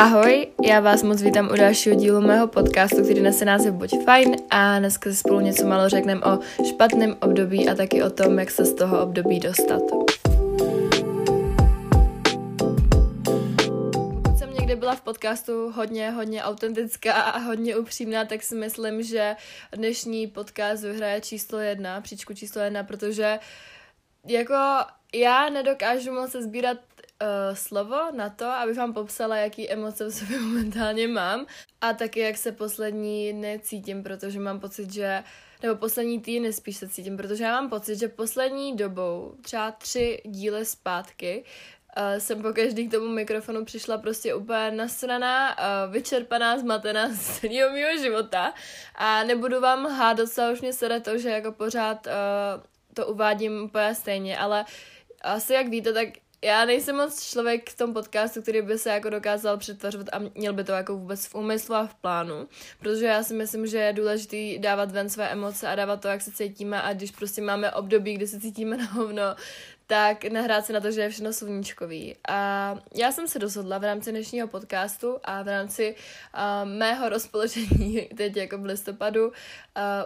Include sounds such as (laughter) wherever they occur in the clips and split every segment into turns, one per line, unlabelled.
Ahoj, já vás moc vítám u dalšího dílu mého podcastu, který nese název Buď fajn a dneska si spolu něco málo řekneme o špatném období a taky o tom, jak se z toho období dostat. Někdy byla v podcastu hodně, hodně autentická a hodně upřímná, tak si myslím, že dnešní podcast vyhraje číslo jedna, příčku číslo jedna, protože jako já nedokážu moc se sbírat uh, slovo na to, abych vám popsala, jaký emoce v sobě (laughs) momentálně mám. A taky, jak se poslední dny cítím, protože mám pocit, že nebo poslední týdny spíš se cítím, protože já mám pocit, že poslední dobou, třeba tři díly zpátky, uh, jsem po každý k tomu mikrofonu přišla prostě úplně nasraná, uh, vyčerpaná, zmatená z celého mého života. A nebudu vám hádat, docela už mě sere to, že jako pořád uh, to uvádím úplně stejně, ale asi jak víte, tak já nejsem moc člověk v tom podcastu, který by se jako dokázal přetvařovat a měl by to jako vůbec v úmyslu a v plánu, protože já si myslím, že je důležité dávat ven své emoce a dávat to, jak se cítíme a když prostě máme období, kdy se cítíme (laughs) na hovno, tak nehrát se na to, že je všechno sluníčkový. A já jsem se rozhodla v rámci dnešního podcastu a v rámci uh, mého rozpoložení (laughs) teď jako v listopadu uh,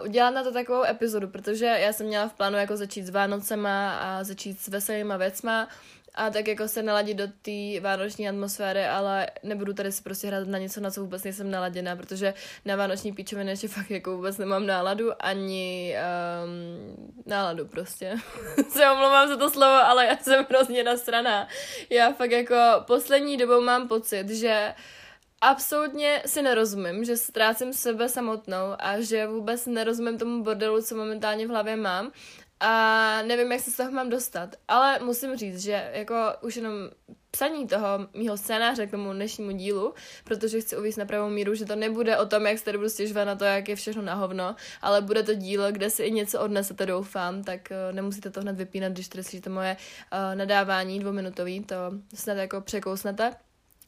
udělat na to takovou epizodu, protože já jsem měla v plánu jako začít s Vánocema a začít s veselýma věcma, a tak jako se naladit do té vánoční atmosféry, ale nebudu tady si prostě hrát na něco, na co vůbec nejsem naladěná, protože na vánoční píčoviny ještě fakt jako vůbec nemám náladu, ani um, náladu prostě. (laughs) se omlouvám za to slovo, ale já jsem hrozně nasraná. Já fakt jako poslední dobou mám pocit, že absolutně si nerozumím, že ztrácím sebe samotnou a že vůbec nerozumím tomu bordelu, co momentálně v hlavě mám a nevím, jak se z toho mám dostat. Ale musím říct, že jako už jenom psaní toho mýho scénáře k tomu dnešnímu dílu, protože chci uvíct na pravou míru, že to nebude o tom, jak se tady budu stěžovat na to, jak je všechno na hovno, ale bude to dílo, kde si i něco odnesete, doufám, tak uh, nemusíte to hned vypínat, když tady slyšíte moje uh, nadávání dvouminutový, to snad jako překousnete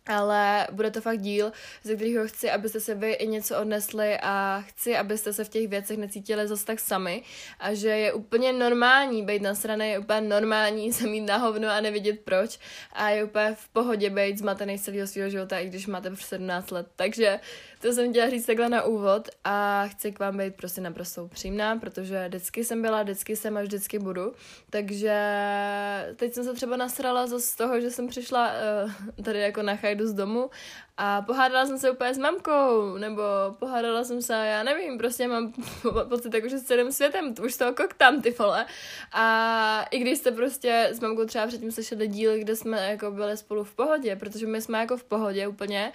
ale bude to fakt díl, ze kterého chci, abyste se vy i něco odnesli a chci, abyste se v těch věcech necítili zase tak sami a že je úplně normální být na straně, je úplně normální (laughs) se mít na hovno a nevidět proč a je úplně v pohodě být zmatený z celého svého života, i když máte 17 let. Takže to jsem chtěla říct takhle na úvod a chci k vám být prostě naprosto upřímná, protože vždycky jsem byla, vždycky jsem a vždycky budu. Takže teď jsem se třeba nasrala z toho, že jsem přišla uh, tady jako na chajdu z domu a pohádala jsem se úplně s mamkou, nebo pohádala jsem se, já nevím, prostě mám (laughs) pocit jako, že s celým světem, už toho koktám, ty vole. A i když jste prostě s mamkou třeba předtím slyšeli díl, kde jsme jako byli spolu v pohodě, protože my jsme jako v pohodě úplně,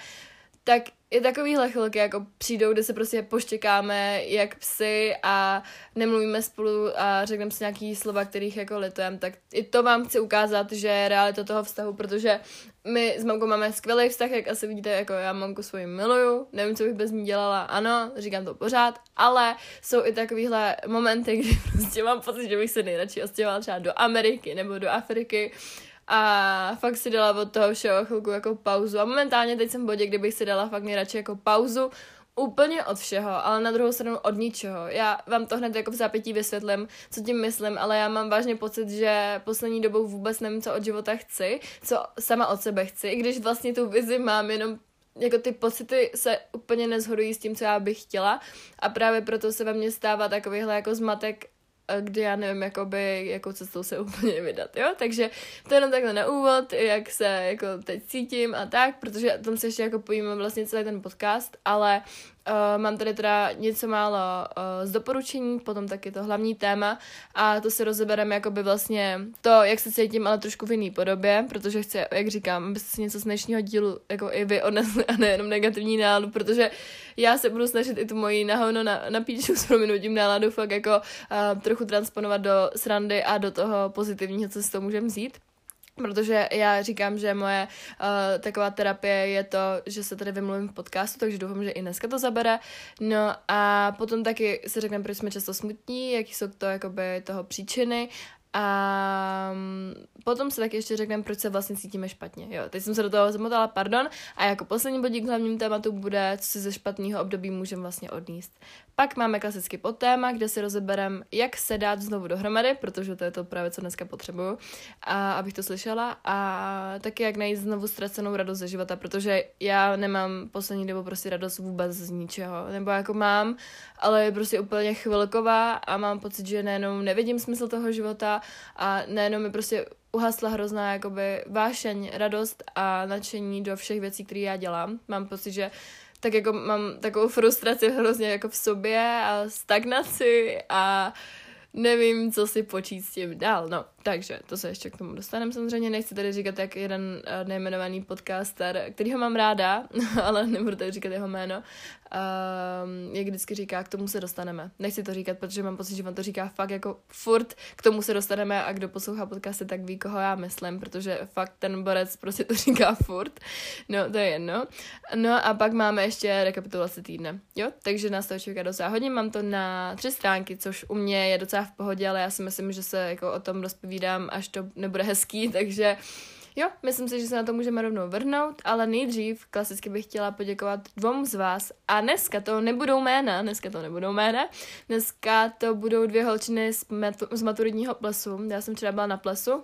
tak i takovýhle chvilky jako přijdou, kde se prostě poštěkáme jak psy a nemluvíme spolu a řekneme si nějaký slova, kterých jako litujeme, tak i to vám chci ukázat, že je realita toho vztahu, protože my s mamkou máme skvělý vztah, jak asi vidíte, jako já mamku svoji miluju, nevím, co bych bez ní dělala, ano, říkám to pořád, ale jsou i takovýhle momenty, kdy (laughs) prostě mám pocit, že bych se nejradši ostěhovala třeba do Ameriky nebo do Afriky, a fakt si dala od toho všeho chvilku jako pauzu. A momentálně teď jsem v bodě, kdybych si dala fakt nejradši jako pauzu, úplně od všeho, ale na druhou stranu od ničeho. Já vám to hned jako v zápětí vysvětlím, co tím myslím, ale já mám vážně pocit, že poslední dobou vůbec nevím, co od života chci, co sama od sebe chci, i když vlastně tu vizi mám, jenom jako ty pocity se úplně nezhodují s tím, co já bych chtěla a právě proto se ve mně stává takovýhle jako zmatek kdy já nevím, jakoby, jakou cestou se (laughs) úplně vydat, jo, takže to je jenom takhle na úvod, jak se jako teď cítím a tak, protože tam se ještě jako pojíme vlastně celý ten podcast, ale Uh, mám tady teda něco málo uh, z doporučení, potom taky to hlavní téma a to si rozebereme jakoby vlastně to, jak se cítím, ale trošku v jiný podobě, protože chci, jak říkám, abyste si něco z dnešního dílu jako i vy odnesli a nejenom negativní náladu, protože já se budu snažit i tu moji nahovno na, na píču s prominutím náladu fakt jako uh, trochu transponovat do srandy a do toho pozitivního, co si to můžeme vzít. Protože já říkám, že moje uh, taková terapie je to, že se tady vymluvím v podcastu, takže doufám, že i dneska to zabere. No a potom taky si řekneme, proč jsme často smutní, jaký jsou to jakoby toho příčiny A mm, potom se taky ještě řekneme, proč se vlastně cítíme špatně. Jo, teď jsem se do toho zamotala, pardon. A jako poslední bodík hlavním tématu bude, co si ze špatného období můžeme vlastně odníst. Pak máme klasický podtéma, kde si rozebereme, jak se dát znovu dohromady, protože to je to právě, co dneska potřebuju, a abych to slyšela. A taky jak najít znovu ztracenou radost ze života, protože já nemám poslední dobu prostě radost vůbec z ničeho. Nebo jako mám, ale je prostě úplně chvilková a mám pocit, že nejenom nevidím smysl toho života a nejenom mi prostě uhasla hrozná jakoby vášeň, radost a nadšení do všech věcí, které já dělám. Mám pocit, že tak jako mám takovou frustraci hrozně jako v sobě a stagnaci a nevím, co si počít s tím dál. No, takže to se ještě k tomu dostaneme samozřejmě. Nechci tady říkat jak jeden uh, nejmenovaný podcaster, který ho mám ráda, (laughs) ale nebudu tady říkat jeho jméno, uh, jak vždycky říká, k tomu se dostaneme. Nechci to říkat, protože mám pocit, že on to říká fakt jako furt, k tomu se dostaneme a kdo poslouchá podcasty, tak ví, koho já myslím, protože fakt ten borec prostě to (laughs) říká furt. No, to je jedno. No a pak máme ještě rekapitulaci týdne. Jo, takže nás to čeká docela hodně. Mám to na tři stránky, což u mě je docela v pohodě, ale já si myslím, že se jako o tom rozpovídám, až to nebude hezký, (laughs) takže Jo, myslím si, že se na to můžeme rovnou vrhnout, ale nejdřív klasicky bych chtěla poděkovat dvou z vás. A dneska to nebudou jména, dneska to nebudou jména, dneska to budou dvě holčiny z, matu- z maturitního plesu. Já jsem včera byla na plesu,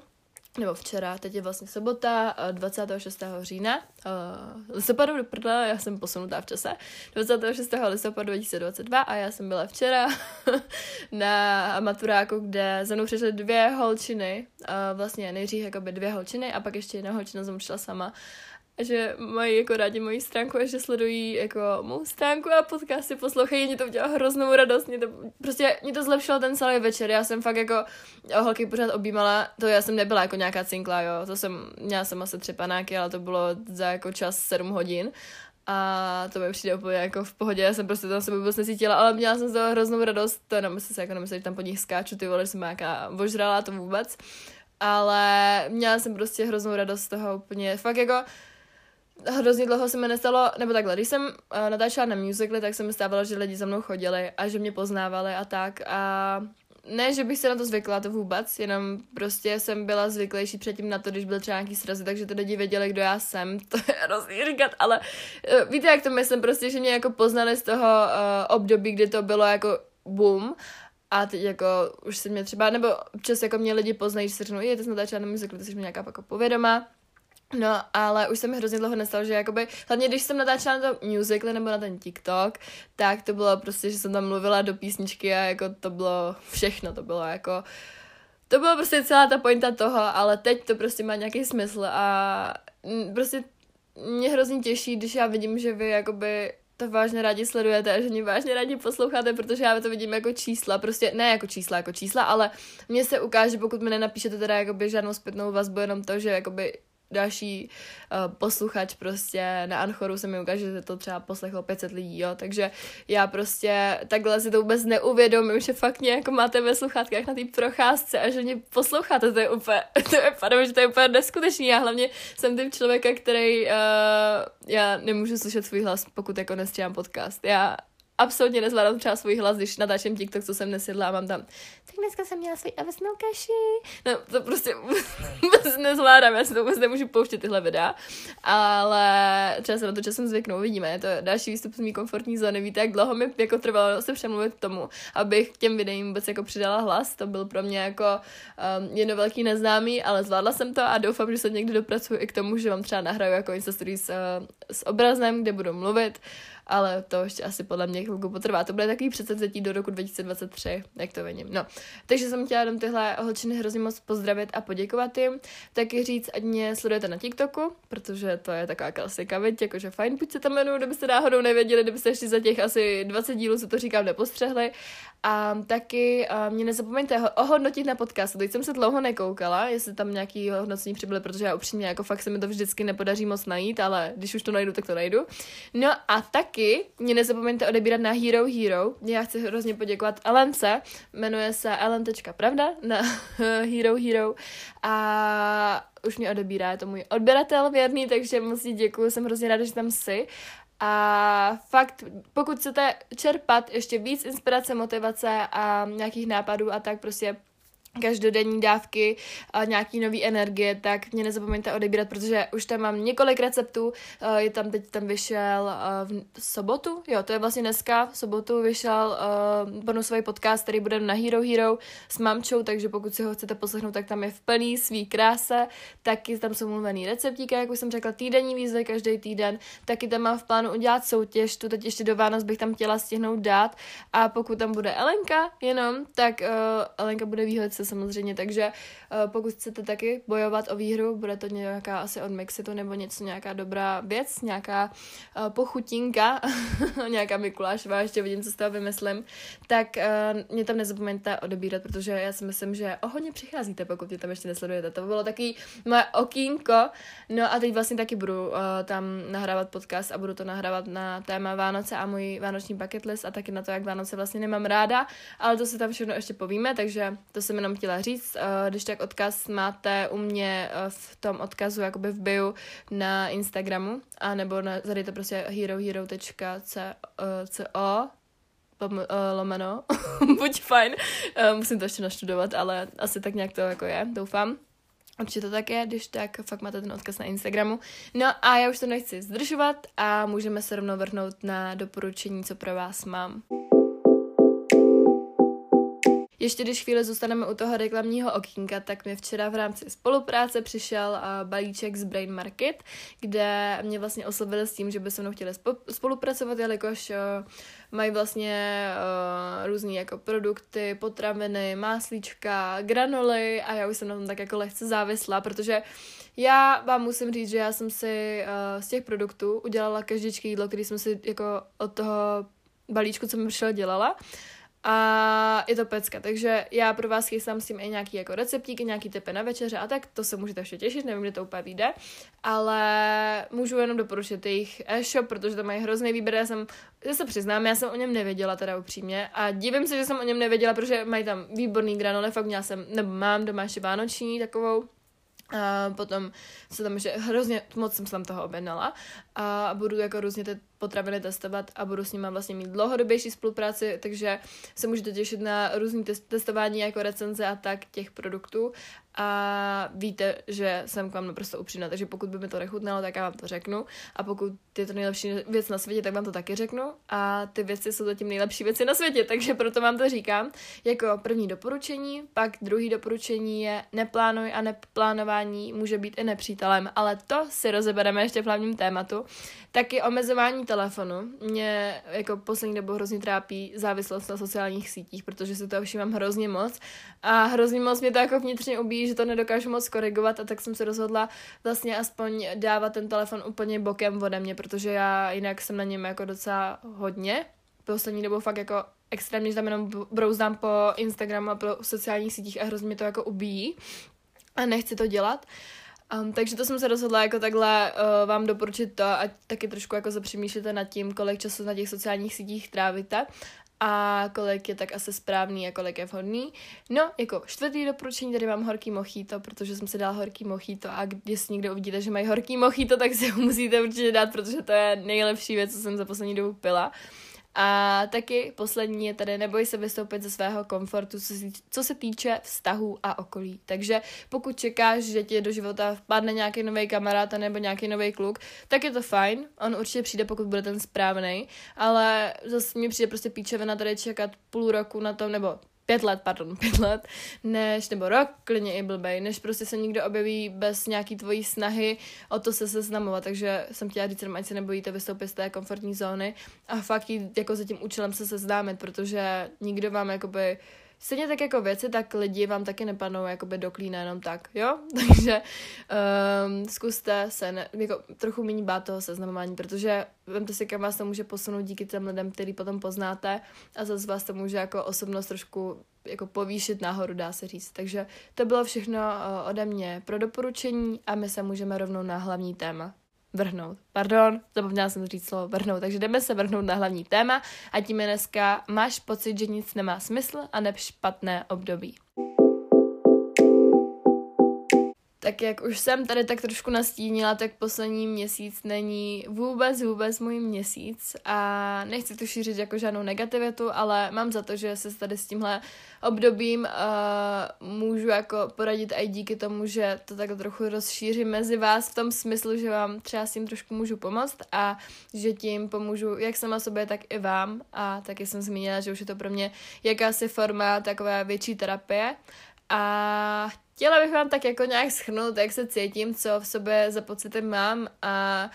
nebo včera, teď je vlastně sobota, 26. října, uh, listopadu do já jsem posunutá v čase, 26. listopadu 2022 a já jsem byla včera (laughs) na maturáku, kde za mnou přišly dvě holčiny, uh, vlastně nejdřív jakoby dvě holčiny a pak ještě jedna holčina mnou přišla sama a že mají jako rádi moji stránku a že sledují jako mou stránku a podcasty poslouchají, mě to udělalo hroznou radost, mě to, prostě mě to zlepšilo ten celý večer, já jsem fakt jako holky pořád objímala, to já jsem nebyla jako nějaká cinkla, jo, to jsem, měla jsem asi tři panáky, ale to bylo za jako čas sedm hodin a to mi přijde úplně jako v pohodě, já jsem prostě tam sebe vůbec necítila, ale měla jsem z toho hroznou radost, to nemyslím si jako nemyslím, že tam po nich skáču, ty vole, že jsem nějaká ožrala, to vůbec, ale měla jsem prostě hroznou radost z toho úplně, fakt jako, hrozně dlouho se mi nestalo, nebo takhle, když jsem uh, natáčela na musically, tak se mi stávalo, že lidi za mnou chodili a že mě poznávali a tak a ne, že bych se na to zvykla, to vůbec, jenom prostě jsem byla zvyklejší předtím na to, když byl třeba nějaký srazy, takže ty lidi věděli, kdo já jsem, (laughs) to je hrozný říkat, ale uh, víte, jak to myslím, prostě, že mě jako poznali z toho uh, období, kdy to bylo jako boom a teď jako už se mě třeba, nebo občas jako mě lidi poznají, že se řeknou, je, ty jsi natáčela na musical, ty jsi mě nějaká jako povědomá, No, ale už se mi hrozně dlouho nestalo, že jakoby, hlavně když jsem natáčela na to musical nebo na ten TikTok, tak to bylo prostě, že jsem tam mluvila do písničky a jako to bylo všechno, to bylo jako, to bylo prostě celá ta pointa toho, ale teď to prostě má nějaký smysl a prostě mě hrozně těší, když já vidím, že vy jakoby to vážně rádi sledujete a že mě vážně rádi posloucháte, protože já to vidím jako čísla, prostě ne jako čísla, jako čísla, ale mně se ukáže, pokud mi nenapíšete teda jakoby žádnou zpětnou vazbu, jenom to, že jakoby další uh, posluchač prostě na Anchoru se mi ukáže, že to třeba poslechlo 500 lidí, jo, takže já prostě takhle si to vůbec neuvědomím, že fakt mě jako máte ve sluchátkách na té procházce a že mě posloucháte, to je úplně, (laughs) to je, pardon, že to je úplně neskutečný, já hlavně jsem typ člověka, který, uh, já nemůžu slyšet svůj hlas, pokud jako nestříhám podcast, já absolutně nezvládám třeba svůj hlas, když natáčím TikTok, co jsem nesedla a mám tam tak dneska jsem měla svůj ovesnou kaši. No, to prostě (laughs) vůbec nezvládám, já si to vůbec nemůžu pouštět tyhle videa, ale třeba se na to časem zvyknu, uvidíme, je to další výstup z mý komfortní zóny, víte, jak dlouho mi jako trvalo se přemluvit k tomu, abych těm videím vůbec jako přidala hlas, to byl pro mě jako um, jedno velký neznámý, ale zvládla jsem to a doufám, že se někdy dopracuju i k tomu, že vám třeba nahraju jako Insta Stories uh, s obrazem, kde budu mluvit, ale to ještě asi podle mě chvilku potrvá. To bude takový předsevzetí do roku 2023, jak to vidím. No, takže jsem chtěla jenom tyhle holčiny hrozně moc pozdravit a poděkovat jim. Taky říct, ať mě sledujete na TikToku, protože to je taková klasika, viď, jakože fajn, buď se tam jmenuju, kdybyste náhodou nevěděli, kdybyste ještě za těch asi 20 dílů, co to říkám, nepostřehli. A taky a mě nezapomeňte ohodnotit na podcastu. Teď jsem se dlouho nekoukala, jestli tam nějaký hodnocení přibyly, protože já upřímně jako fakt se mi to vždycky nepodaří moc najít, ale když už to najdu, tak to najdu. No a taky mě nezapomeňte odebírat na Hero Hero. Já chci hrozně poděkovat Elence, jmenuje se ellen.pravda na (laughs) Hero Hero a už mě odebírá, je to můj odběratel věrný, takže moc děkuji, jsem hrozně ráda, že tam jsi. A fakt, pokud chcete čerpat ještě víc inspirace, motivace a nějakých nápadů a tak prostě každodenní dávky a nějaký nový energie, tak mě nezapomeňte odebírat, protože už tam mám několik receptů, eh, je tam teď tam vyšel eh, v sobotu, jo, to je vlastně dneska, v sobotu vyšel uh, bonusový podcast, který bude na Hero Hero s mamčou, takže pokud si ho chcete poslechnout, tak tam je v plný svý kráse, taky tam jsou mluvený receptíky, jak už jsem řekla, týdenní výzvy každý týden, taky tam mám v plánu udělat soutěž, tu teď ještě do Vánoc bych tam chtěla stihnout dát. A pokud tam bude Elenka jenom, tak Elenka bude výhled se samozřejmě, takže uh, pokud chcete taky bojovat o výhru, bude to nějaká asi od Mexitu nebo něco, nějaká dobrá věc, nějaká uh, pochutinka, (laughs) nějaká Mikulášová, ještě vidím, co z toho vymyslím, tak uh, mě tam nezapomeňte odebírat, protože já si myslím, že o hodně přicházíte, pokud mě tam ještě nesledujete. To bylo taky moje okýnko, no a teď vlastně taky budu tam nahrávat podcast a budu to nahrávat na téma Vánoce a můj vánoční bucket list a taky na to, jak Vánoce vlastně nemám ráda, ale to si tam všechno ještě povíme, takže to jsem jenom chtěla říct. Uh, když tak odkaz máte u mě uh, v tom odkazu jakoby v bio na Instagramu, a nebo na, zadejte prostě herohero.co lomeno, (laughs) buď fajn, musím to ještě naštudovat, ale asi tak nějak to jako je, doufám. Určitě to tak je, když tak fakt máte ten odkaz na Instagramu. No a já už to nechci zdržovat a můžeme se rovnou vrhnout na doporučení, co pro vás mám. Ještě když chvíli zůstaneme u toho reklamního okýnka, tak mi včera v rámci spolupráce přišel balíček z Brain Market, kde mě vlastně oslovili s tím, že by se mnou chtěli spolupracovat, jelikož mají vlastně různé jako produkty, potraviny, máslíčka, granoly a já už jsem na tom tak jako lehce závislá, protože já vám musím říct, že já jsem si z těch produktů udělala každičky jídlo, který jsem si jako od toho balíčku, co mi přišel, dělala. A je to pecka, takže já pro vás chystám s tím i nějaký jako receptíky, nějaký typy na večeře a tak, to se můžete ještě těšit, nevím, kde to úplně vyjde, ale můžu jenom doporučit jejich e-shop, protože to mají hrozný výběr, já jsem, já se přiznám, já jsem o něm nevěděla teda upřímně a divím se, že jsem o něm nevěděla, protože mají tam výborný granole, fakt měla jsem, nebo mám doma ještě vánoční takovou, a potom se tam ještě hrozně moc jsem se tam toho objednala a budu jako různě ty potraviny testovat a budu s nimi vlastně mít dlouhodobější spolupráci, takže se můžete těšit na různý test- testování jako recenze a tak těch produktů a víte, že jsem k vám naprosto upřímná, takže pokud by mi to nechutnalo, tak já vám to řeknu a pokud je to nejlepší věc na světě, tak vám to taky řeknu a ty věci jsou zatím nejlepší věci na světě, takže proto vám to říkám. Jako první doporučení, pak druhý doporučení je neplánuj a neplánování může být i nepřítelem, ale to si rozebereme ještě v hlavním tématu. Taky omezování telefonu. Mě jako poslední dobu hrozně trápí závislost na sociálních sítích, protože si to všímám hrozně moc a hrozně moc mě to jako vnitřně ubíjí, že to nedokážu moc korigovat a tak jsem se rozhodla vlastně aspoň dávat ten telefon úplně bokem ode mě, protože já jinak jsem na něm jako docela hodně. Poslední dobou fakt jako extrémně, že tam jenom brouzdám po Instagramu a po sociálních sítích a hrozně mě to jako ubíjí a nechci to dělat. Um, takže to jsem se rozhodla jako takhle uh, vám doporučit to a taky trošku jako zapřemýšlíte nad tím, kolik času na těch sociálních sítích trávíte a kolik je tak asi správný a kolik je vhodný. No, jako čtvrtý doporučení tady mám horký mochito, protože jsem si dal horký mochito a když někdo uvidíte, že mají horký mochito, tak si ho musíte určitě dát, protože to je nejlepší věc, co jsem za poslední dobu pila. Uh, a taky poslední je tady neboj se vystoupit ze svého komfortu, co se týče vztahů a okolí. Takže pokud čekáš, že ti do života vpadne nějaký nový kamarád nebo nějaký nový kluk, tak je to fajn. On určitě přijde, pokud bude ten správný, ale zase mi přijde prostě píčevina tady čekat půl roku na tom, nebo pět let, pardon, (laughs) pět let, než, nebo rok, klidně i blbej, než prostě se někdo objeví bez nějaký tvojí snahy o to se seznamovat, takže jsem chtěla říct, ať se nebojíte vystoupit z té komfortní zóny a fakt jít jako za tím účelem se seznámit, protože nikdo vám jakoby Stejně tak jako věci, tak lidi vám taky nepadnou jakoby do klína jenom tak, jo? (laughs) Takže um, zkuste se ne, jako trochu méně bát toho seznamování, protože vemte si, kam vás to může posunout díky těm lidem, který potom poznáte a zase vás to může jako osobnost trošku jako povýšit nahoru, dá se říct. Takže to bylo všechno uh, ode mě pro doporučení a my se můžeme rovnou na hlavní téma vrhnout. Pardon, zapomněla jsem říct slovo vrhnout, takže jdeme se vrhnout na hlavní téma a tím je dneska máš pocit, že nic nemá smysl a ne špatné období. Tak jak už jsem tady tak trošku nastínila, tak poslední měsíc není vůbec, vůbec můj měsíc. A nechci tu šířit jako žádnou negativitu, ale mám za to, že se tady s tímhle obdobím uh, můžu jako poradit i díky tomu, že to tak trochu rozšířím mezi vás v tom smyslu, že vám třeba s tím trošku můžu pomoct a že tím pomůžu jak sama sobě, tak i vám. A taky jsem zmínila, že už je to pro mě jakási forma takové větší terapie. A chtěla bych vám tak jako nějak schrnout, jak se cítím, co v sobě za pocity mám a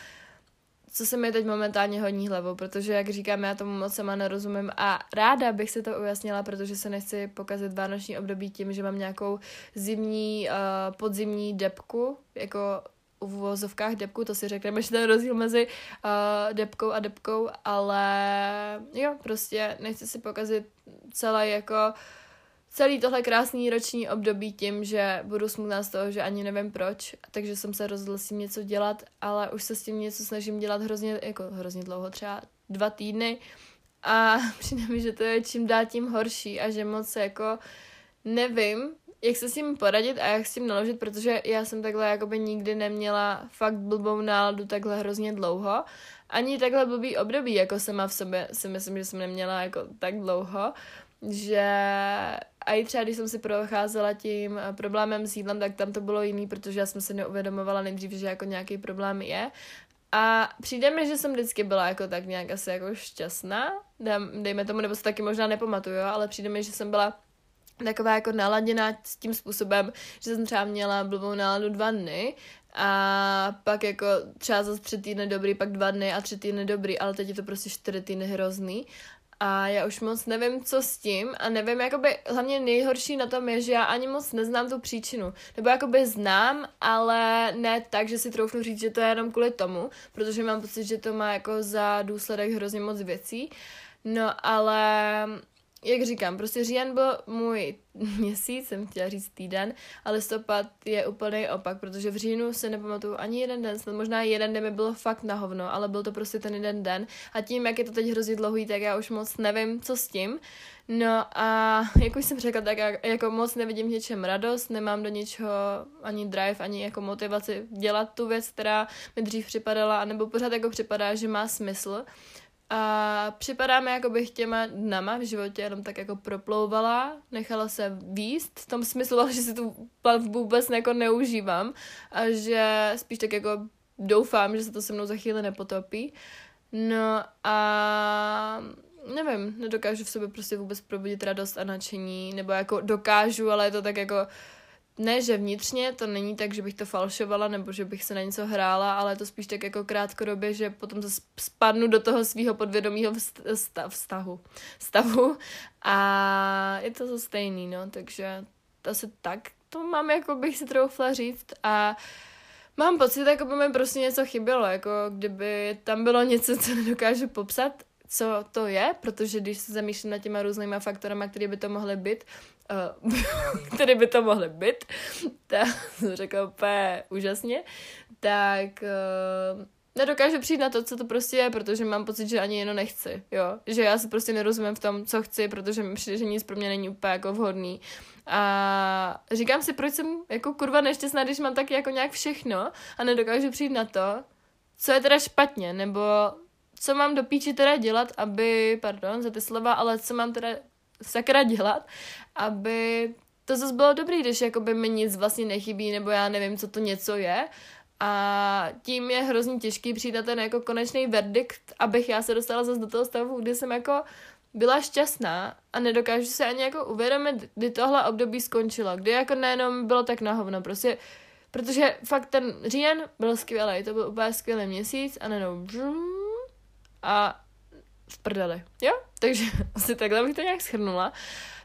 co se mi teď momentálně hodní hlavou, protože, jak říkám, já tomu moc sama nerozumím a ráda bych si to ujasnila, protože se nechci pokazit vánoční období tím, že mám nějakou zimní, uh, podzimní depku, jako v vozovkách depku, to si řekneme, že ten rozdíl mezi uh, depkou a depkou, ale jo, prostě nechci si pokazit celé jako uh, celý tohle krásný roční období tím, že budu smutná z toho, že ani nevím proč, takže jsem se rozhodla s tím něco dělat, ale už se s tím něco snažím dělat hrozně, jako hrozně dlouho, třeba dva týdny a (laughs) přijde mi, že to je čím dál tím horší a že moc jako nevím, jak se s tím poradit a jak s tím naložit, protože já jsem takhle jakoby nikdy neměla fakt blbou náladu takhle hrozně dlouho. Ani takhle blbý období, jako sama v sobě si myslím, že jsem neměla jako tak dlouho že a i třeba, když jsem si procházela tím eh, problémem s jídlem, tak tam to bylo jiný, protože já jsem si neuvědomovala nejdřív, že jako nějaký problém je. A přijde mi, že jsem vždycky byla jako tak nějak asi jako šťastná, dejme tomu, nebo se taky možná nepamatuju, ale přijde mi, že jsem byla taková jako naladěná s tím způsobem, že jsem třeba měla blbou náladu dva dny a pak jako třeba za tři týdny dobrý, pak dva dny a tři týdny dobrý, ale teď je to prostě čtyři týdny hrozný a já už moc nevím, co s tím a nevím, jakoby hlavně nejhorší na tom je, že já ani moc neznám tu příčinu. Nebo jakoby znám, ale ne tak, že si troufnu říct, že to je jenom kvůli tomu, protože mám pocit, že to má jako za důsledek hrozně moc věcí. No ale jak říkám, prostě říjen byl můj (laughs) měsíc, jsem chtěla říct týden, a listopad je úplný opak, protože v říjnu se nepamatuju ani jeden den, snad možná jeden den mi bylo fakt na hovno, ale byl to prostě ten jeden den a tím, jak je to teď hrozně dlouhý, tak já už moc nevím, co s tím. No a (laughs) jak už jsem řekla, tak já jako moc nevidím něčem radost, nemám do ničeho ani drive, ani jako motivaci dělat tu věc, která mi dřív připadala, anebo pořád jako připadá, že má smysl. A připadáme, jako bych těma dnama v životě jenom tak jako proplouvala, nechala se výst, v tom smyslu, (laughs) že si tu plavbu vůbec jako neužívám a že spíš tak jako doufám, že se to se mnou za chvíli nepotopí. No a nevím, nedokážu v sobě prostě vůbec probudit radost a nadšení, nebo jako dokážu, ale je to tak jako ne, že vnitřně, to není tak, že bych to falšovala nebo že bych se na něco hrála, ale to spíš tak jako krátkodobě, že potom se spadnu do toho svého podvědomího vztahu, stavu a je to to stejný, no, takže to asi tak. To mám, jako bych si troufla říct. A mám pocit, jako by mi prostě něco chybělo, jako kdyby tam bylo něco, co nedokážu popsat, co to je, protože když se zamýšlím nad těma různýma faktorama, které by to mohly být, uh, (laughs) které by to mohly být, tak (laughs) řekla úplně úžasně, tak uh, nedokážu přijít na to, co to prostě je, protože mám pocit, že ani jenom nechci, jo, že já si prostě nerozumím v tom, co chci, protože mi přijde, že nic pro mě není úplně jako vhodný. A říkám si, proč jsem jako kurva nešťastná, když mám tak jako nějak všechno a nedokážu přijít na to, co je teda špatně, nebo co mám do píči teda dělat, aby, pardon za ty slova, ale co mám teda sakra dělat, aby to zase bylo dobrý, když jakoby mi nic vlastně nechybí, nebo já nevím, co to něco je. A tím je hrozně těžký přijít na ten jako konečný verdikt, abych já se dostala zase do toho stavu, kdy jsem jako byla šťastná a nedokážu se ani jako uvědomit, kdy tohle období skončilo, kdy jako nejenom bylo tak na hovno, prostě protože fakt ten říjen byl skvělý, to byl úplně skvělý měsíc a nejenom a v prdeli, jo? Takže (laughs) asi takhle bych to nějak schrnula.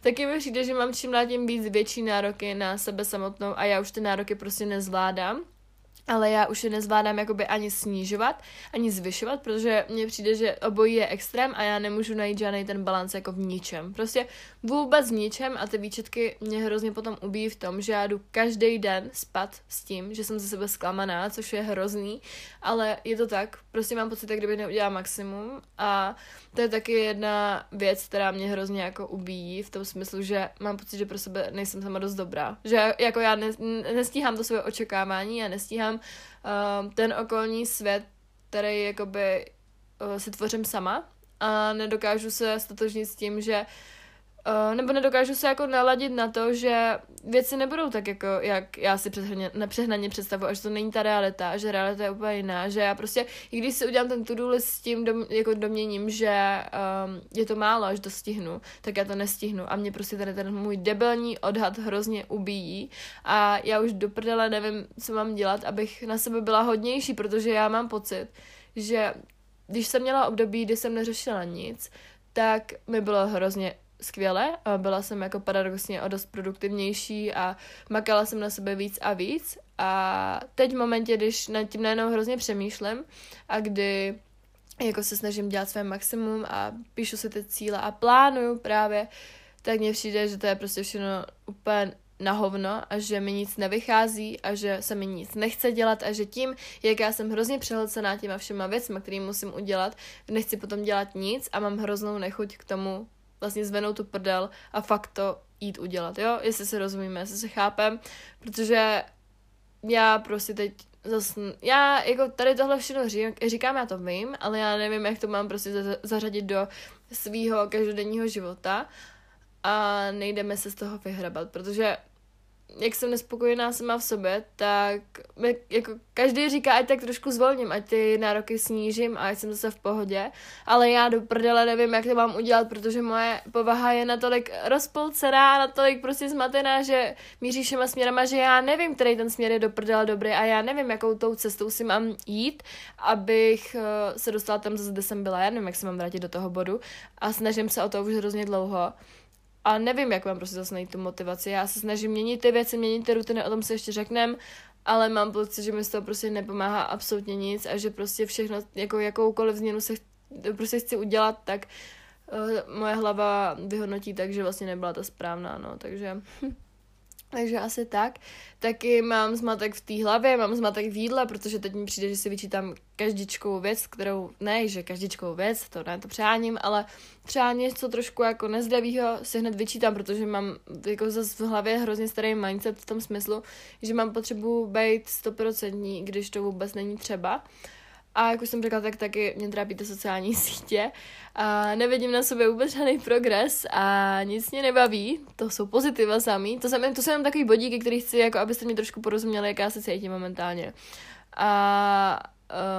Taky mi přijde, že mám čím dál tím víc větší nároky na sebe samotnou a já už ty nároky prostě nezvládám. Ale já už je nezvládám jakoby ani snižovat, ani zvyšovat, protože mně přijde, že obojí je extrém a já nemůžu najít žádný ten balans jako v ničem. Prostě vůbec v ničem a ty výčetky mě hrozně potom ubíjí v tom, že já jdu každý den spat s tím, že jsem ze sebe zklamaná, což je hrozný, ale je to tak, prostě mám pocit, kdyby neudělala maximum a to je taky jedna věc, která mě hrozně jako ubíjí v tom smyslu, že mám pocit, že pro sebe nejsem sama dost dobrá. Že jako já ne, nestíhám to své očekávání a nestíhám uh, ten okolní svět, který jakoby uh, si tvořím sama a nedokážu se stotožnit s tím, že Uh, nebo nedokážu se jako naladit na to, že věci nebudou tak, jako jak já si přehnaně, nepřehnaně představuji, a že to není ta realita, že realita je úplně jiná, že já prostě, i když si udělám ten to-do list s tím dom, jako doměním, že um, je to málo, až to stihnu, tak já to nestihnu. A mě prostě ten, ten můj debelní odhad hrozně ubíjí. A já už do prdele nevím, co mám dělat, abych na sebe byla hodnější, protože já mám pocit, že když jsem měla období, kdy jsem neřešila nic, tak mi bylo hrozně skvěle. Byla jsem jako paradoxně o dost produktivnější a makala jsem na sebe víc a víc. A teď v momentě, když nad tím najednou hrozně přemýšlím a kdy jako se snažím dělat své maximum a píšu si ty cíle a plánuju právě, tak mně přijde, že to je prostě všechno úplně na hovno a že mi nic nevychází a že se mi nic nechce dělat a že tím, jak já jsem hrozně přehlcená těma všema věcmi, které musím udělat, nechci potom dělat nic a mám hroznou nechuť k tomu vlastně zvenou tu prdel a fakt to jít udělat, jo? Jestli se rozumíme, jestli se chápem, protože já prostě teď zase, já jako tady tohle všechno říkám, já to vím, ale já nevím, jak to mám prostě zařadit do svého každodenního života a nejdeme se z toho vyhrabat, protože jak jsem nespokojená sama v sobě, tak jako každý říká, ať tak trošku zvolním, ať ty nároky snížím a ať jsem zase v pohodě, ale já do prdele nevím, jak to mám udělat, protože moje povaha je natolik rozpolcená, natolik prostě zmatená, že míří všema směrama, že já nevím, který ten směr je do prdele dobrý a já nevím, jakou tou cestou si mám jít, abych uh, se dostala tam zase, kde jsem byla, já nevím, jak se mám vrátit do toho bodu a snažím se o to už hrozně dlouho a nevím, jak mám prostě zase najít tu motivaci. Já se snažím měnit ty věci, měnit ty rutiny, o tom se ještě řeknem, ale mám pocit, že mi z toho prostě nepomáhá absolutně nic a že prostě všechno, jako jakoukoliv změnu se prostě chci udělat, tak uh, moje hlava vyhodnotí tak, že vlastně nebyla ta správná, no, takže... (laughs) Takže asi tak. Taky mám zmatek v té hlavě, mám zmatek v jídle, protože teď mi přijde, že si vyčítám každičkou věc, kterou, ne, že každičkou věc, to ne, to přáním, ale třeba něco trošku jako nezdravýho si hned vyčítám, protože mám jako zase v hlavě hrozně starý mindset v tom smyslu, že mám potřebu být stoprocentní, když to vůbec není třeba. A jak už jsem řekla, tak taky mě trápí ty sociální (laughs) sítě. A nevidím na sobě vůbec žádný progres a nic mě nebaví. To jsou pozitiva samý. To jsem, to jsou jenom takový bodíky, který chci, jako abyste mi trošku porozuměli, jak se cítím momentálně. A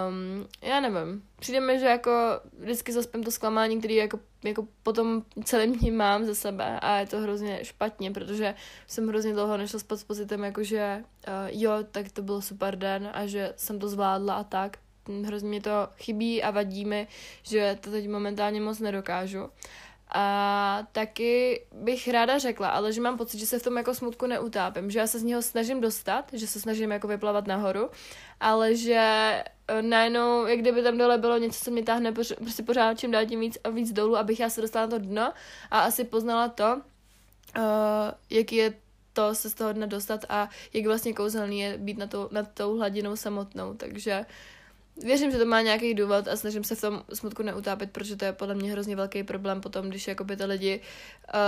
um, já nevím. Přijde mi, že jako vždycky zaspím to zklamání, který jako, jako potom celým dní mám ze sebe a je to hrozně špatně, protože jsem hrozně dlouho nešla spát s pocitem, jako že uh, jo, tak to byl super den a že jsem to zvládla a tak hrozně mi to chybí a vadí mi, že to teď momentálně moc nedokážu. A taky bych ráda řekla, ale že mám pocit, že se v tom jako smutku neutápím, že já se z něho snažím dostat, že se snažím jako vyplavat nahoru, ale že e, najednou, jak kdyby tam dole bylo něco, co mě táhne prostě pořád čím dál tím víc a víc dolů, abych já se dostala na to dno a asi poznala to, uh, jaký je to se z toho dna dostat a jak vlastně kouzelný je být na tou, nad tou hladinou samotnou, takže uh, Věřím, že to má nějaký důvod a snažím se v tom smutku neutápět, protože to je podle mě hrozně velký problém potom, když jakoby ty lidi uh,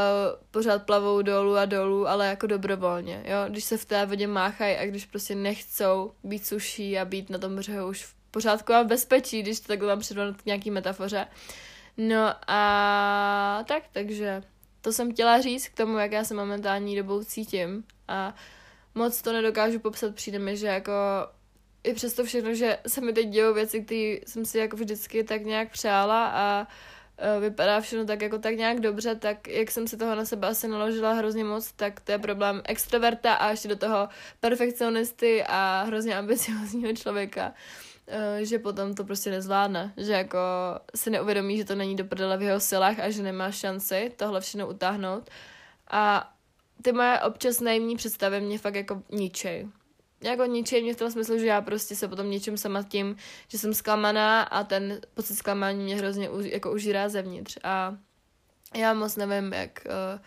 pořád plavou dolů a dolů, ale jako dobrovolně, jo, když se v té vodě máchají a když prostě nechcou být suší a být na tom břehu už v pořádku a v bezpečí, když to takhle mám předvat k nějaký metafoře. No a tak, takže to jsem chtěla říct k tomu, jak já se momentální dobou cítím a moc to nedokážu popsat, přijde mi, že jako i přesto všechno, že se mi teď dějou věci, které jsem si jako vždycky tak nějak přála a e, vypadá všechno tak jako tak nějak dobře, tak jak jsem si toho na sebe asi naložila hrozně moc, tak to je problém extroverta a ještě do toho perfekcionisty a hrozně ambiciozního člověka e, že potom to prostě nezvládne, že jako si neuvědomí, že to není do prdele v jeho silách a že nemá šanci tohle všechno utáhnout. A ty moje občas najemní představy mě fakt jako ničej jako ničí mě v tom smyslu, že já prostě se potom něčím sama tím, že jsem zklamaná a ten pocit zklamání mě hrozně u, jako užírá zevnitř. A já moc nevím, jak uh,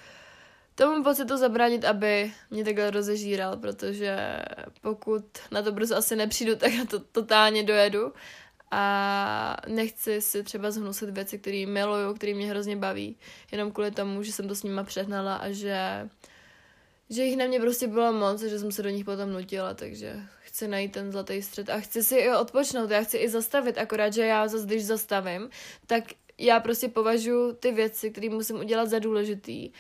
tomu pocitu zabránit, aby mě takhle rozežíral, protože pokud na to brzo asi nepřijdu, (laughs) tak na to totálně dojedu. A nechci si třeba zhnusit věci, které miluju, které mě hrozně baví, jenom kvůli tomu, že jsem to s nima přehnala a že, že jich na mě prostě bylo moc že jsem se do nich potom nutila, takže chci najít ten zlatý střed a chci si i odpočnout, já chci i zastavit, akorát, že já zase, když zastavím, tak já prostě považuji ty věci, které musím udělat za důležitý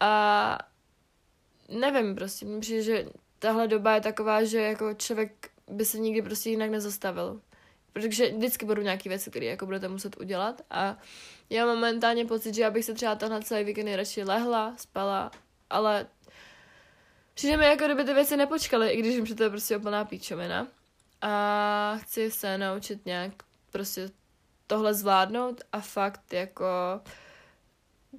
a nevím, prostě mně přijde, že tahle doba je taková, že jako člověk by se nikdy prostě jinak nezastavil. Protože vždycky budou nějaké věci, které jako budete muset udělat a já momentálně pocit, že já bych se třeba tenhle celý víkend radši lehla, spala, ale přijde mi jako kdyby ty věci nepočkaly, i když vím, že to je prostě úplná píčovina. A chci se naučit nějak prostě tohle zvládnout a fakt jako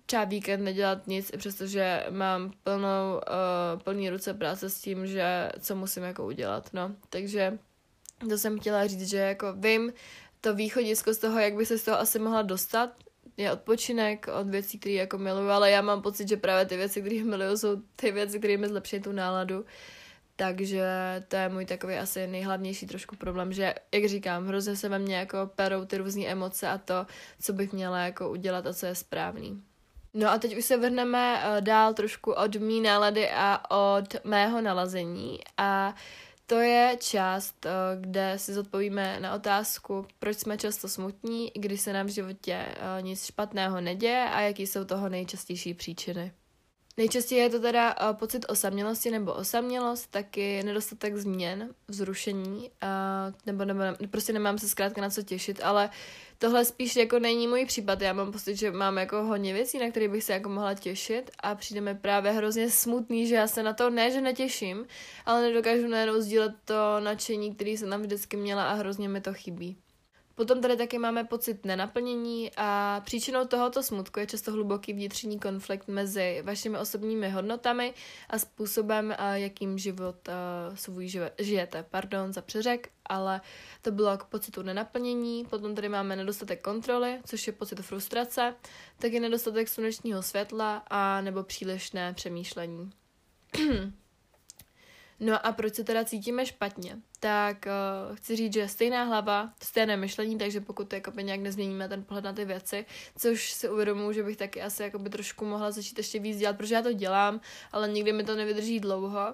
třeba víkend nedělat nic, přestože mám plnou, uh, plný ruce práce s tím, že co musím jako udělat, no. Takže to jsem chtěla říct, že jako vím to východisko z toho, jak by se z toho asi mohla dostat, je odpočinek od věcí, které jako miluju, ale já mám pocit, že právě ty věci, které miluju, jsou ty věci, které mi zlepší tu náladu. Takže to je můj takový asi nejhlavnější trošku problém, že, jak říkám, hrozně se ve mně jako perou ty různé emoce a to, co bych měla jako udělat a co je správný. No a teď už se vrhneme uh, dál trošku od mý nálady a od mého nalazení a to je část, uh, kde si zodpovíme na otázku, proč jsme často smutní, když se nám v životě uh, nic špatného neděje a jaký jsou toho nejčastější příčiny. Nejčastěji je to teda uh, pocit osamělosti nebo osamělost, taky nedostatek změn, vzrušení, uh, nebo, nebo ne, prostě nemám se zkrátka na co těšit, ale tohle spíš jako není můj případ. Já mám pocit, že mám jako hodně věcí, na které bych se jako mohla těšit a přijde mi právě hrozně smutný, že já se na to ne, že netěším, ale nedokážu najednou sdílet to nadšení, který jsem tam vždycky měla a hrozně mi to chybí. Potom tady taky máme pocit nenaplnění a příčinou tohoto smutku je často hluboký vnitřní konflikt mezi vašimi osobními hodnotami a způsobem, jakým život svůj žijete. Pardon za přeřek, ale to bylo k pocitu nenaplnění. Potom tady máme nedostatek kontroly, což je pocit frustrace, taky nedostatek slunečního světla a nebo přílišné přemýšlení. (clears throat) No a proč se teda cítíme špatně? Tak uh, chci říct, že stejná hlava, stejné myšlení, takže pokud jakoby nějak nezměníme ten pohled na ty věci, což si uvědomuji, že bych taky asi jakoby trošku mohla začít ještě víc dělat, protože já to dělám, ale nikdy mi to nevydrží dlouho,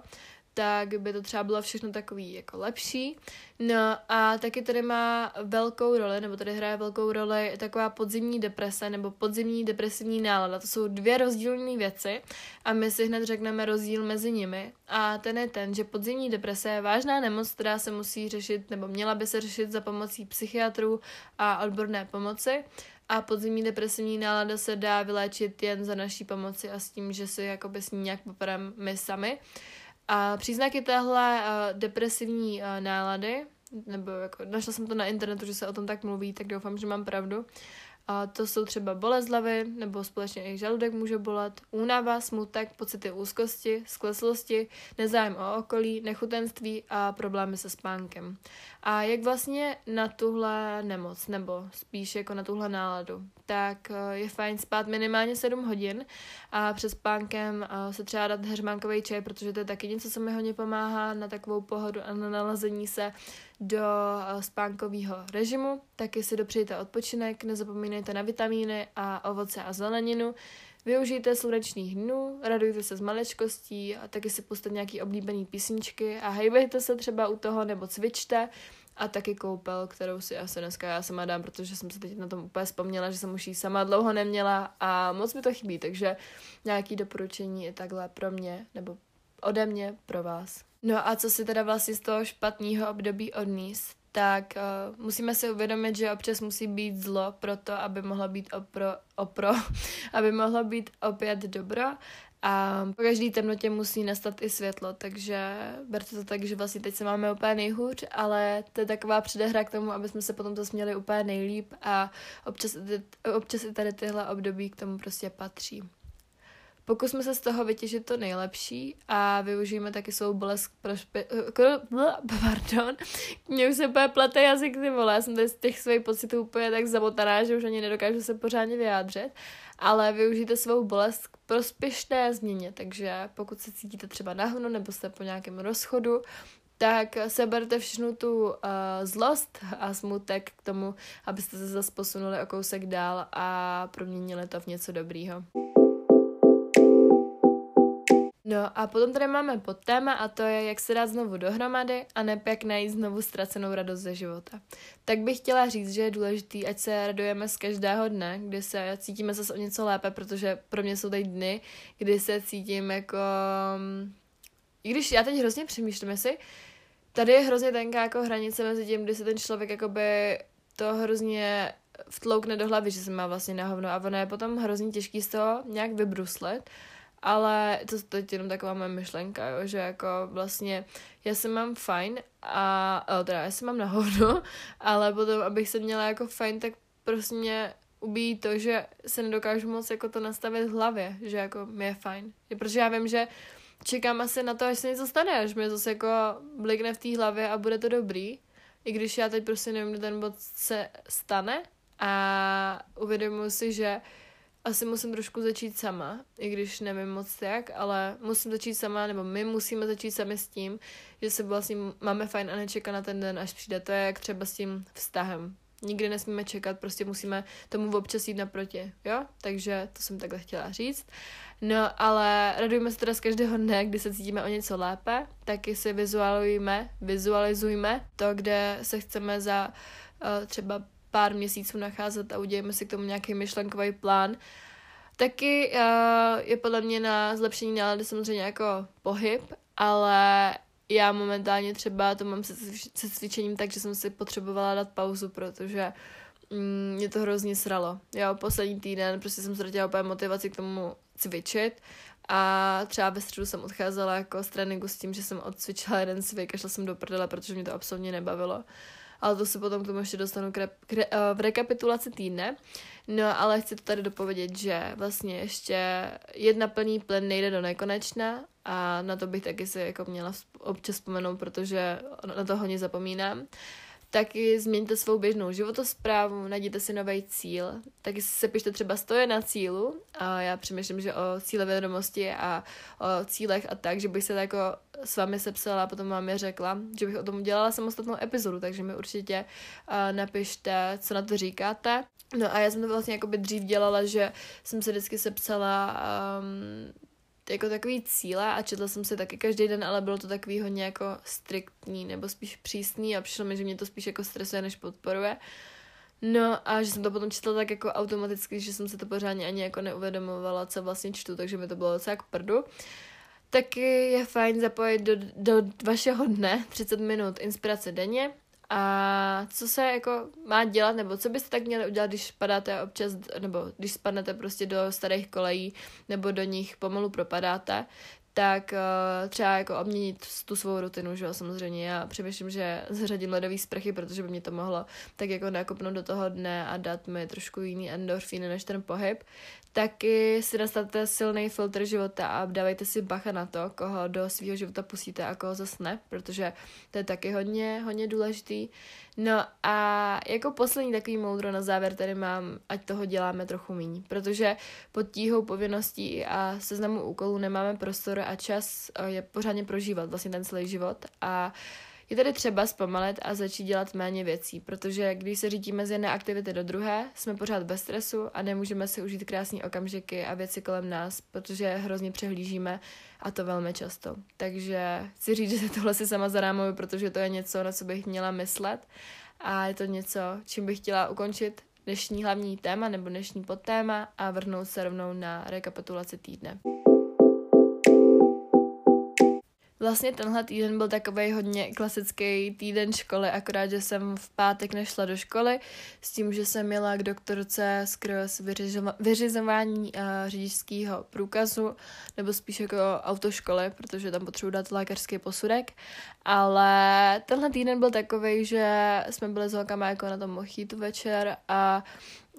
tak by to třeba bylo všechno takový jako lepší. No a taky tady má velkou roli, nebo tady hraje velkou roli taková podzimní deprese nebo podzimní depresivní nálada. To jsou dvě rozdílné věci a my si hned řekneme rozdíl mezi nimi. A ten je ten, že podzimní deprese je vážná nemoc, která se musí řešit, nebo měla by se řešit za pomocí psychiatrů a odborné pomoci. A podzimní depresivní nálada se dá vyléčit jen za naší pomoci a s tím, že si jakoby s ní nějak popadám my sami. A příznaky téhle uh, depresivní uh, nálady, nebo jako našla jsem to na internetu, že se o tom tak mluví, tak doufám, že mám pravdu, a to jsou třeba bolest hlavy, nebo společně i žaludek může bolet, únava, smutek, pocity úzkosti, skleslosti, nezájem o okolí, nechutenství a problémy se spánkem. A jak vlastně na tuhle nemoc, nebo spíš jako na tuhle náladu, tak eh, je fajn spát minimálně 7 hodin a před spánkem eh, se třeba dát heřmánkový čaj, protože to je taky něco, co mi hodně pomáhá na takovou pohodu a na nalazení se do eh, spánkového režimu. Taky si dopřejte odpočinek, nezapomínejte na vitamíny a ovoce a zeleninu. Využijte slunečných dnů, radujte se z malečkostí a taky si pustit nějaký oblíbený písničky a hejbejte se třeba u toho nebo cvičte a taky koupel, kterou si asi dneska já sama dám, protože jsem se teď na tom úplně vzpomněla, že jsem už ji sama dlouho neměla a moc mi to chybí, takže nějaký doporučení je takhle pro mě nebo ode mě pro vás. No a co si teda vlastně z toho špatného období odníst, tak uh, musíme si uvědomit, že občas musí být zlo pro to, aby mohlo být opro, opro, (laughs) aby mohlo být opět dobro a po každý temnotě musí nastat i světlo, takže berte to tak, že vlastně teď se máme úplně nejhůř, ale to je taková předehra k tomu, aby jsme se potom to směli úplně nejlíp a občas, občas i tady tyhle období k tomu prostě patří. Pokusme se z toho vytěžit to nejlepší a využijeme taky svou bolest prošpe... Pardon, mě už se úplně plete jazyk, ty vole, já jsem tady z těch svých pocitů úplně tak zamotaná, že už ani nedokážu se pořádně vyjádřit, ale využijte svou bolest k prospěšné změně, takže pokud se cítíte třeba nahnu nebo jste po nějakém rozchodu, tak seberte všechnu tu uh, zlost a smutek k tomu, abyste se zase posunuli o kousek dál a proměnili to v něco dobrýho. No a potom tady máme podtéma a to je, jak se dát znovu dohromady a ne jak najít znovu ztracenou radost ze života. Tak bych chtěla říct, že je důležitý, ať se radujeme z každého dne, kdy se cítíme zase o něco lépe, protože pro mě jsou tady dny, kdy se cítím jako... I když já teď hrozně přemýšlím, jestli tady je hrozně tenká jako hranice mezi tím, kdy se ten člověk jakoby to hrozně vtloukne do hlavy, že se má vlastně na hovno a ono je potom hrozně těžký z toho nějak vybruslet ale to, je jenom taková moje myšlenka, jo, že jako vlastně já se mám fajn a, o, teda já se mám na (laughs) ale potom, abych se měla jako fajn, tak prostě mě ubíjí to, že se nedokážu moc jako to nastavit v hlavě, že jako mi je fajn. Protože já vím, že čekám asi na to, až se něco stane, až mi zase jako blikne v té hlavě a bude to dobrý. I když já teď prostě nevím, kdy ten bod se stane a uvědomuji si, že asi musím trošku začít sama, i když nevím moc jak, ale musím začít sama, nebo my musíme začít sami s tím, že se vlastně máme fajn a nečekat na ten den, až přijde. To je jak třeba s tím vztahem. Nikdy nesmíme čekat, prostě musíme tomu občas jít naproti, jo? Takže to jsem takhle chtěla říct. No, ale radujeme se teda z každého dne, kdy se cítíme o něco lépe, taky si vizualizujeme, vizualizujme to, kde se chceme za uh, třeba pár měsíců nacházet a udělejme si k tomu nějaký myšlenkový plán. Taky uh, je podle mě na zlepšení nálady samozřejmě jako pohyb, ale já momentálně třeba to mám se, se cvičením tak, že jsem si potřebovala dát pauzu, protože mm, mě to hrozně sralo. Jo, poslední týden prostě jsem ztratila úplně motivaci k tomu cvičit a třeba ve středu jsem odcházela jako z tréninku s tím, že jsem odcvičila jeden cvik a šla jsem do prdele, protože mě to absolutně nebavilo ale to se potom k tomu ještě dostanu k re, k re, uh, v rekapitulaci týdne. No ale chci to tady dopovědět, že vlastně ještě jedna plný plen nejde do nekonečna a na to bych taky si jako měla občas vzpomenout, protože na to hodně zapomínám. Taky změňte svou běžnou životosprávu, najděte si nový cíl, taky se pište třeba stoje na cílu a já přemýšlím, že o cíle vědomosti a o cílech a tak, že bych se jako s vámi sepsala a potom vám je řekla, že bych o tom udělala samostatnou epizodu, takže mi určitě napište, co na to říkáte. No a já jsem to vlastně jako by dřív dělala, že jsem se vždycky sepsala um, jako takový cíle a četla jsem se taky každý den, ale bylo to takový hodně jako striktní nebo spíš přísný a přišlo mi, že mě to spíš jako stresuje, než podporuje. No a že jsem to potom četla tak jako automaticky, že jsem se to pořádně ani jako neuvědomovala, co vlastně čtu, takže mi to bylo docela k prdu. Taky je fajn zapojit do, do vašeho dne 30 minut inspirace denně a co se jako má dělat, nebo co byste tak měli udělat, když padáte občas, nebo když spadnete prostě do starých kolejí, nebo do nich pomalu propadáte, tak uh, třeba jako obměnit tu svou rutinu, že jo, samozřejmě. Já přemýšlím, že zřadím ledový sprchy, protože by mě to mohlo tak jako nakopnout do toho dne a dát mi trošku jiný endorfíny než ten pohyb. Taky si nastavte silný filtr života a dávejte si bacha na to, koho do svého života pustíte a koho zase ne, protože to je taky hodně, hodně důležitý. No a jako poslední takový moudro na závěr tady mám, ať toho děláme trochu méně, protože pod tíhou povinností a seznamu úkolů nemáme prostor a čas eh, je pořádně prožívat vlastně ten celý život a je tedy třeba zpomalit a začít dělat méně věcí, protože když se řídíme z jedné aktivity do druhé, jsme pořád bez stresu a nemůžeme si užít krásné okamžiky a věci kolem nás, protože hrozně přehlížíme a to velmi často. Takže chci říct, (laughs) že tohle si sama zarámuju, protože to je něco, na co bych měla myslet a je to něco, čím bych chtěla ukončit dnešní hlavní téma nebo dnešní podtéma a vrhnout se rovnou na rekapitulaci týdne. Vlastně tenhle týden byl takový hodně klasický týden školy, akorát, že jsem v pátek nešla do školy s tím, že jsem měla k doktorce skrz vyřizování uh, řidičského průkazu, nebo spíš jako autoškoly, protože tam potřebuji dát lékařský posudek. Ale tenhle týden byl takový, že jsme byli s holkama jako na tom mochitu večer a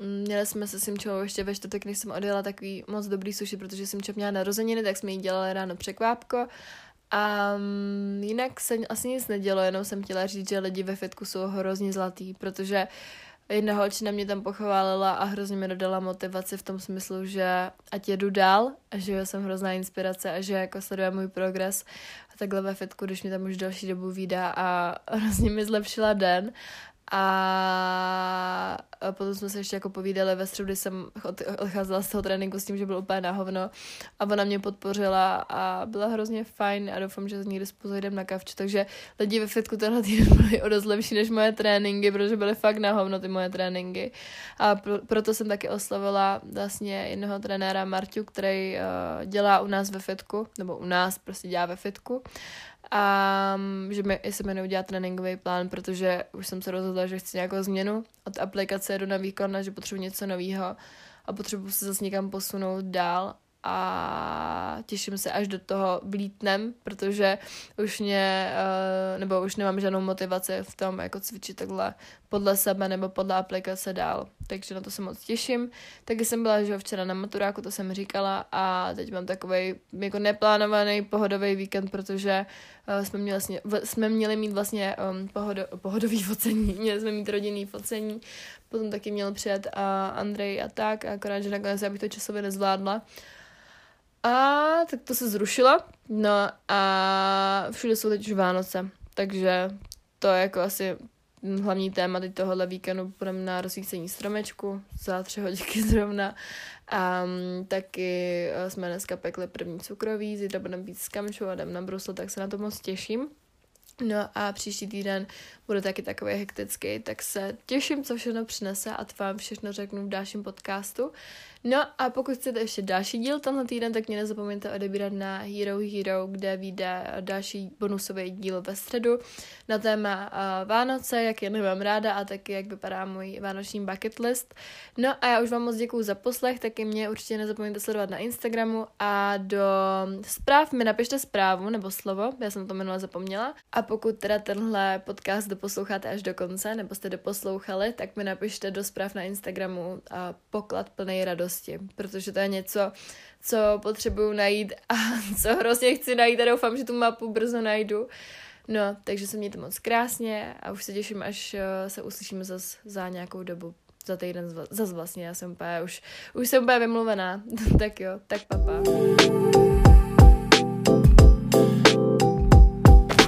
Mm, měli jsme se Simčou ještě ve čtvrtek, než jsem odjela takový moc dobrý suši, protože Simča měla narozeniny, tak jsme jí dělali ráno překvápko. A jinak se asi nic nedělo, jenom jsem chtěla říct, že lidi ve fitku jsou hrozně zlatý, protože jedna holčina mě tam pochválila a hrozně mi dodala motivaci v tom smyslu, že ať jedu dál a že jsem hrozná inspirace a že jako sleduje můj progres a takhle ve fitku, když mě tam už další dobu vídá a (laughs) hrozně mi zlepšila den a potom jsme se ještě jako povídali ve středu, kdy jsem odcházela z toho tréninku s tím, že byl úplně na hovno. A ona mě podpořila a byla hrozně fajn a doufám, že někdy spolu jdem na kavču, takže lidi ve fitku tenhle týden (laughs) byli o dost lepší než moje tréninky, protože byly fakt na hovno ty moje tréninky. A pro, proto jsem taky oslavila vlastně jednoho trenéra Marťu, který uh, dělá u nás ve fitku, nebo u nás prostě dělá ve fitku a že mi, jestli mi neudělat tréninkový plán, protože už jsem se rozhodla, že chci nějakou změnu. Od aplikace do na výkon že potřebuji něco nového a potřebuji se zase někam posunout dál a těším se, až do toho vlítnem, protože už mě, eh, nebo už nemám žádnou motivaci v tom, jako cvičit takhle podle sebe nebo podle aplikace dál. Takže na to se moc těším. Taky jsem byla, že včera na maturáku, to jsem říkala a teď mám takový jako neplánovaný pohodový víkend, protože uh, jsme, měli vlastně, jsme měli mít vlastně um, pohodo, pohodový (laughs) focení, měli jsme mít rodinný focení, potom taky měl přijet uh, Andrej a tak, a akorát, že nakonec já bych to časově nezvládla. A tak to se zrušilo, no a všude jsou teď už Vánoce, takže to je jako asi hlavní téma teď tohohle víkendu budeme na rozsvícení stromečku za tři hodinky (laughs) zrovna. A um, taky eh, jsme dneska pekli první cukroví, zítra budeme být s Kamčou a jdem na brusle, tak se na to moc těším. No a příští týden bude taky takový hektický, tak se těším, co všechno přinese a to vám všechno řeknu v dalším podcastu. No a pokud chcete ještě další díl tenhle týden, tak mě nezapomeňte odebírat na Hero Hero, kde vyjde další bonusový díl ve středu na téma uh, Vánoce, jak je nemám ráda a taky jak vypadá můj vánoční bucket list. No a já už vám moc děkuju za poslech, taky mě určitě nezapomeňte sledovat na Instagramu a do zpráv mi napište zprávu nebo slovo, já jsem to minule zapomněla. A pokud teda tenhle podcast doposloucháte až do konce, nebo jste doposlouchali, tak mi napište do zpráv na Instagramu a poklad plný radosti, protože to je něco, co potřebuju najít a (laughs) co hrozně chci najít a doufám, že tu mapu brzo najdu. No, takže se mějte moc krásně a už se těším, až eh, se uslyšíme zase za nějakou dobu za týden zase vlastně, já jsem úplně, už, už jsem úplně vymluvená, (laughs) tak jo, tak papa.